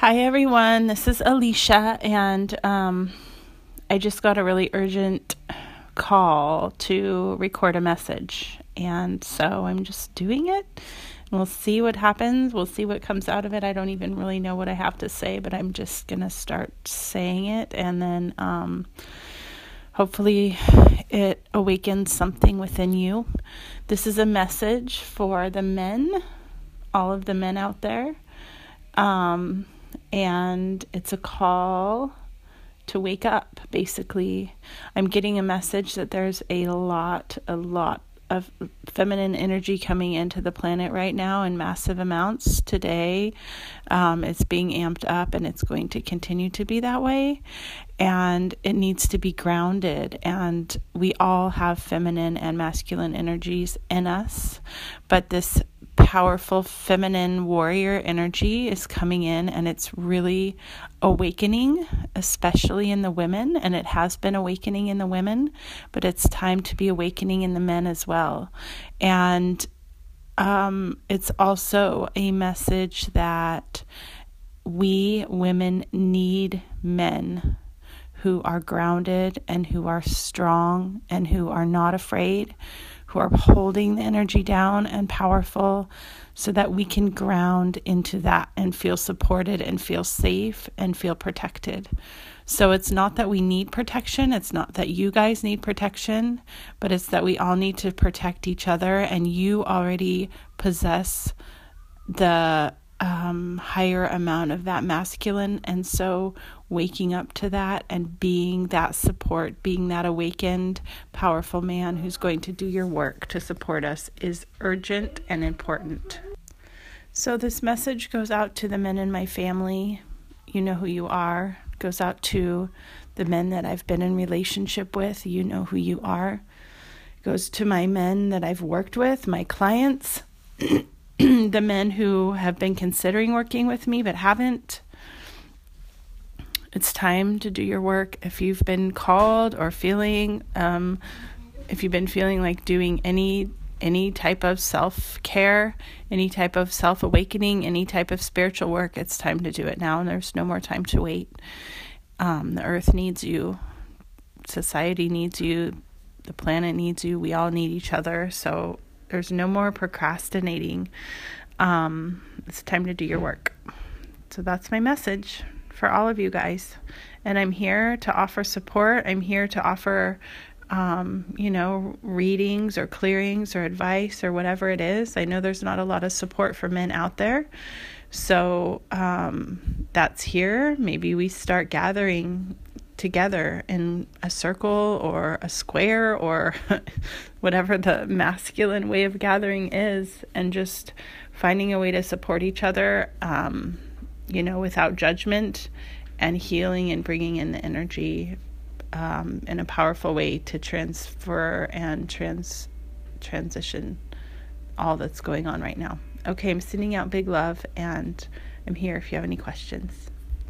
Hi, everyone. This is Alicia, and um, I just got a really urgent call to record a message. And so I'm just doing it. We'll see what happens. We'll see what comes out of it. I don't even really know what I have to say, but I'm just going to start saying it. And then um, hopefully it awakens something within you. This is a message for the men, all of the men out there. Um, and it's a call to wake up basically. I'm getting a message that there's a lot a lot of feminine energy coming into the planet right now in massive amounts today. Um, it's being amped up and it's going to continue to be that way. And it needs to be grounded. And we all have feminine and masculine energies in us. But this powerful feminine warrior energy is coming in and it's really awakening, especially in the women. And it has been awakening in the women, but it's time to be awakening in the men as well. And um, it's also a message that we women need men who are grounded and who are strong and who are not afraid, who are holding the energy down and powerful so that we can ground into that and feel supported and feel safe and feel protected. So it's not that we need protection, it's not that you guys need protection, but it's that we all need to protect each other and you already possess the um, higher amount of that masculine. And so waking up to that and being that support, being that awakened, powerful man who's going to do your work to support us is urgent and important. So, this message goes out to the men in my family. You know who you are. Goes out to the men that I've been in relationship with. You know who you are. Goes to my men that I've worked with, my clients. the men who have been considering working with me but haven't. It's time to do your work. If you've been called or feeling, um, if you've been feeling like doing any any type of self care, any type of self awakening, any type of spiritual work, it's time to do it now, and there's no more time to wait. Um, the earth needs you, society needs you, the planet needs you, we all need each other. So there's no more procrastinating. Um, it's time to do your work. So that's my message for all of you guys. And I'm here to offer support. I'm here to offer, um, you know, readings or clearings or advice or whatever it is. I know there's not a lot of support for men out there. So um, that's here. Maybe we start gathering together in a circle or a square or whatever the masculine way of gathering is, and just finding a way to support each other, um, you know, without judgment and healing and bringing in the energy um, in a powerful way to transfer and trans transition all that's going on right now. Okay, I'm sending out big love and I'm here if you have any questions.